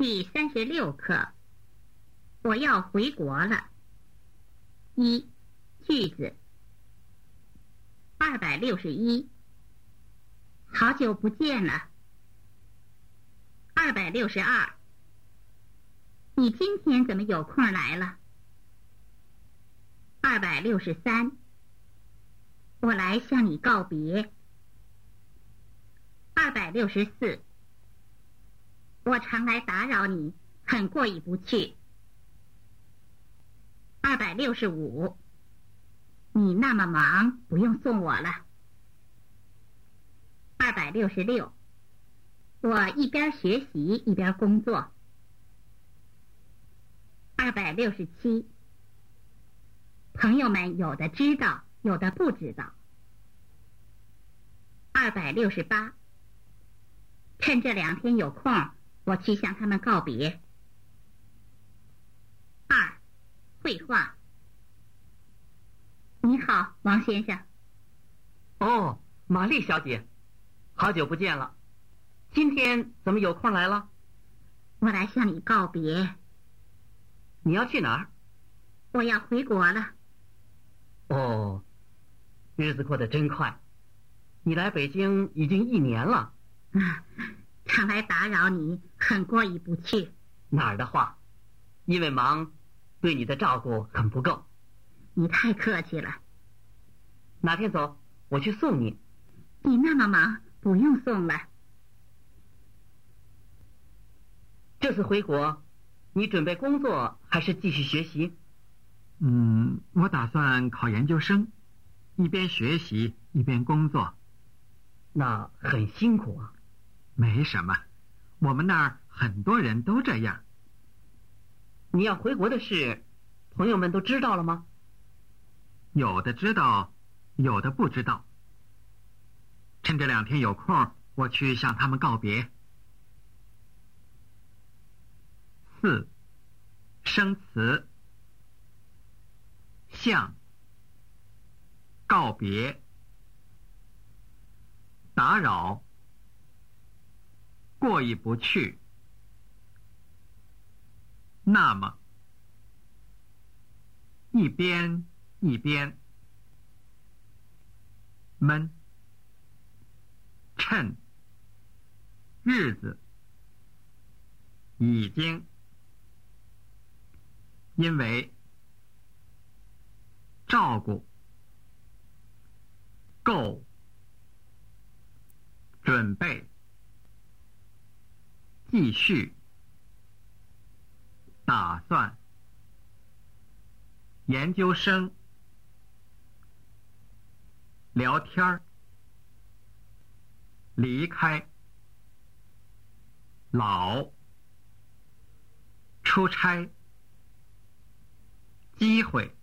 第三十六课，我要回国了。一句子，二百六十一，好久不见了。二百六十二，你今天怎么有空来了？二百六十三，我来向你告别。二百六十四，我常来打扰你，很过意不去。二百六十五，你那么忙，不用送我了。二百六十六，我一边学习一边工作。二百六十七，朋友们有的知道，有的不知道。二百六十八。趁这两天有空，我去向他们告别。二，绘画。你好，王先生。哦，玛丽小姐，好久不见了。今天怎么有空来了？我来向你告别。你要去哪儿？我要回国了。哦，日子过得真快。你来北京已经一年了。啊，常来打扰你，很过意不去。哪儿的话，因为忙，对你的照顾很不够。你太客气了。哪天走，我去送你。你那么忙，不用送了。这次回国，你准备工作还是继续学习？嗯，我打算考研究生，一边学习一边工作。那很辛苦啊。没什么，我们那儿很多人都这样。你要回国的事，朋友们都知道了吗？有的知道，有的不知道。趁这两天有空，我去向他们告别。四，生词，向，告别，打扰。过意不去，那么一边一边闷，趁日子已经因为照顾够准备。继续，算，研究生，聊天儿，离开，老，出差，机会。